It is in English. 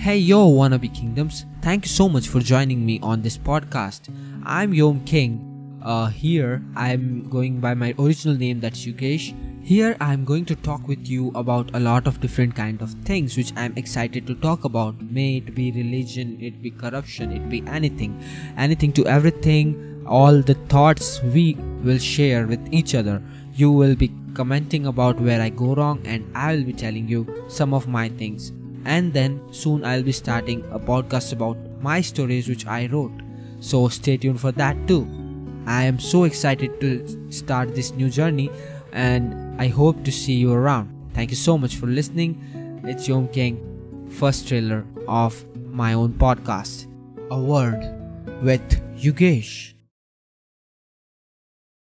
Hey yo, wannabe kingdoms! Thank you so much for joining me on this podcast. I'm Yom King. Uh, here I'm going by my original name, that's Yugesh. Here I'm going to talk with you about a lot of different kind of things which I'm excited to talk about. May it be religion, it be corruption, it be anything, anything to everything. All the thoughts we will share with each other. You will be commenting about where I go wrong, and I will be telling you some of my things and then soon I'll be starting a podcast about my stories which I wrote. So stay tuned for that too. I am so excited to start this new journey and I hope to see you around. Thank you so much for listening. It's Yom King, first trailer of my own podcast. A word with Yugesh.